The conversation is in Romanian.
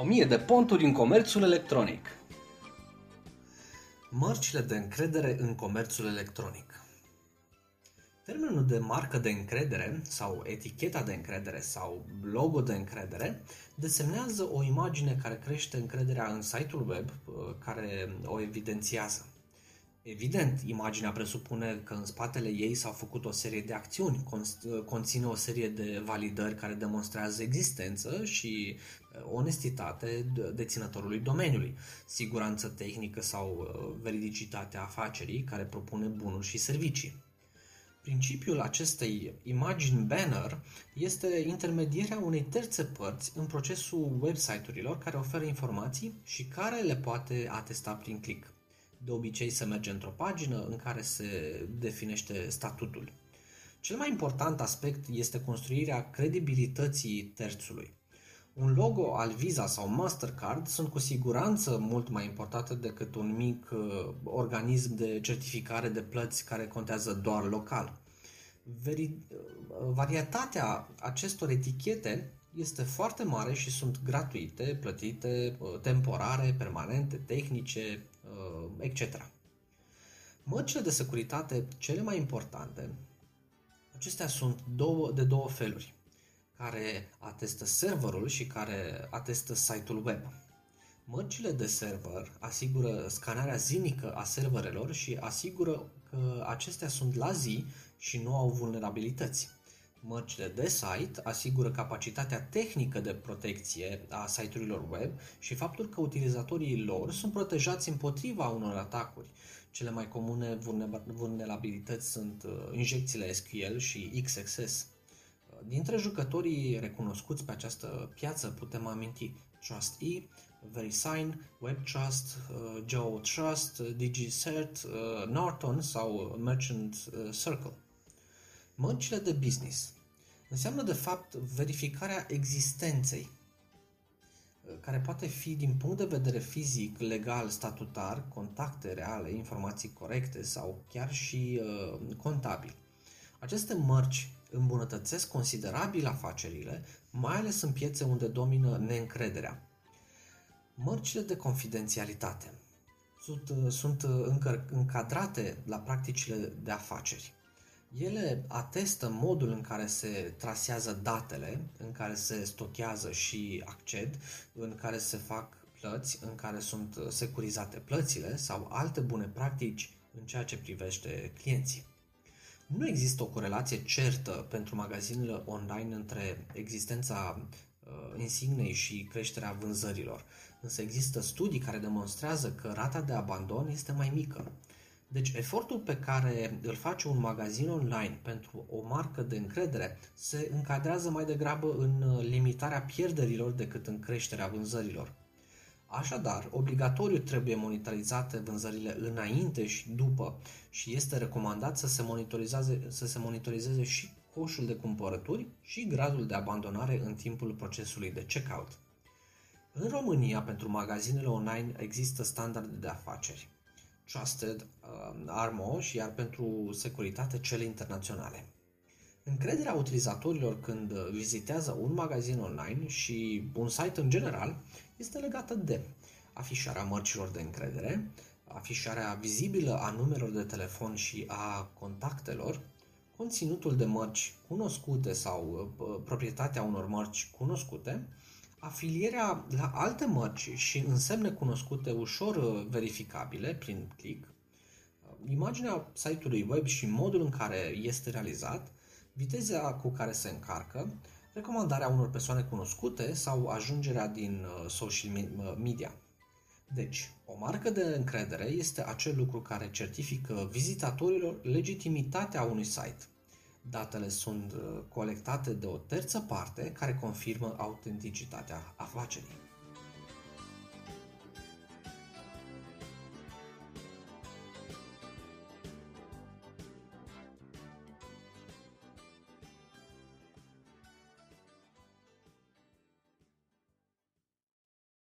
1000 de ponturi în comerțul electronic. Mărcile de încredere în comerțul electronic. Termenul de marcă de încredere sau eticheta de încredere sau logo de încredere desemnează o imagine care crește încrederea în site-ul web care o evidențiază. Evident, imaginea presupune că în spatele ei s-au făcut o serie de acțiuni, conține o serie de validări care demonstrează existență și uh, onestitate deținătorului domeniului, siguranță tehnică sau uh, veridicitatea afacerii care propune bunuri și servicii. Principiul acestei imagini banner este intermedierea unei terțe părți în procesul website-urilor care oferă informații și care le poate atesta prin click de obicei se merge într-o pagină în care se definește statutul. Cel mai important aspect este construirea credibilității terțului. Un logo al Visa sau Mastercard sunt cu siguranță mult mai importante decât un mic uh, organism de certificare de plăți care contează doar local. Veri- uh, varietatea acestor etichete este foarte mare și sunt gratuite, plătite, uh, temporare, permanente, tehnice, uh, etc. Mărcile de securitate cele mai importante, acestea sunt două, de două feluri, care atestă serverul și care atestă site-ul web. Mărcile de server asigură scanarea zilnică a serverelor și asigură că acestea sunt la zi și nu au vulnerabilități. Mărcile de site asigură capacitatea tehnică de protecție a site-urilor web și faptul că utilizatorii lor sunt protejați împotriva unor atacuri. Cele mai comune vulnerabilități sunt uh, injecțiile SQL și XXS. Dintre jucătorii recunoscuți pe această piață putem aminti TrustE, VeriSign, WebTrust, uh, GeoTrust, DigiCert, uh, Norton sau Merchant Circle. Mărcile de business înseamnă de fapt verificarea existenței, care poate fi din punct de vedere fizic, legal, statutar, contacte reale, informații corecte sau chiar și uh, contabil. Aceste mărci îmbunătățesc considerabil afacerile, mai ales în piețe unde domină neîncrederea. Mărcile de confidențialitate sunt, uh, sunt uh, încă încadrate la practicile de afaceri. Ele atestă modul în care se trasează datele, în care se stochează și acced, în care se fac plăți, în care sunt securizate plățile sau alte bune practici în ceea ce privește clienții. Nu există o corelație certă pentru magazinele online între existența uh, insignei și creșterea vânzărilor, însă există studii care demonstrează că rata de abandon este mai mică. Deci efortul pe care îl face un magazin online pentru o marcă de încredere se încadrează mai degrabă în uh, limitarea pierderilor decât în creșterea vânzărilor. Așadar, obligatoriu trebuie monitorizate vânzările înainte și după și este recomandat să se monitorizeze, să se monitorizeze și coșul de cumpărături și gradul de abandonare în timpul procesului de checkout. În România, pentru magazinele online există standarde de afaceri. Trusted uh, Armo, iar pentru securitate cele internaționale. Încrederea utilizatorilor când vizitează un magazin online și un site în general este legată de afișarea mărcilor de încredere, afișarea vizibilă a numerelor de telefon și a contactelor, conținutul de mărci cunoscute sau uh, proprietatea unor mărci cunoscute, afilierea la alte mărci și însemne cunoscute ușor uh, verificabile prin click, uh, imaginea site-ului web și modul în care este realizat, viteza cu care se încarcă, recomandarea unor persoane cunoscute sau ajungerea din uh, social media. Deci, o marcă de încredere este acel lucru care certifică vizitatorilor legitimitatea unui site – Datele sunt uh, colectate de o terță parte care confirmă autenticitatea afacerii.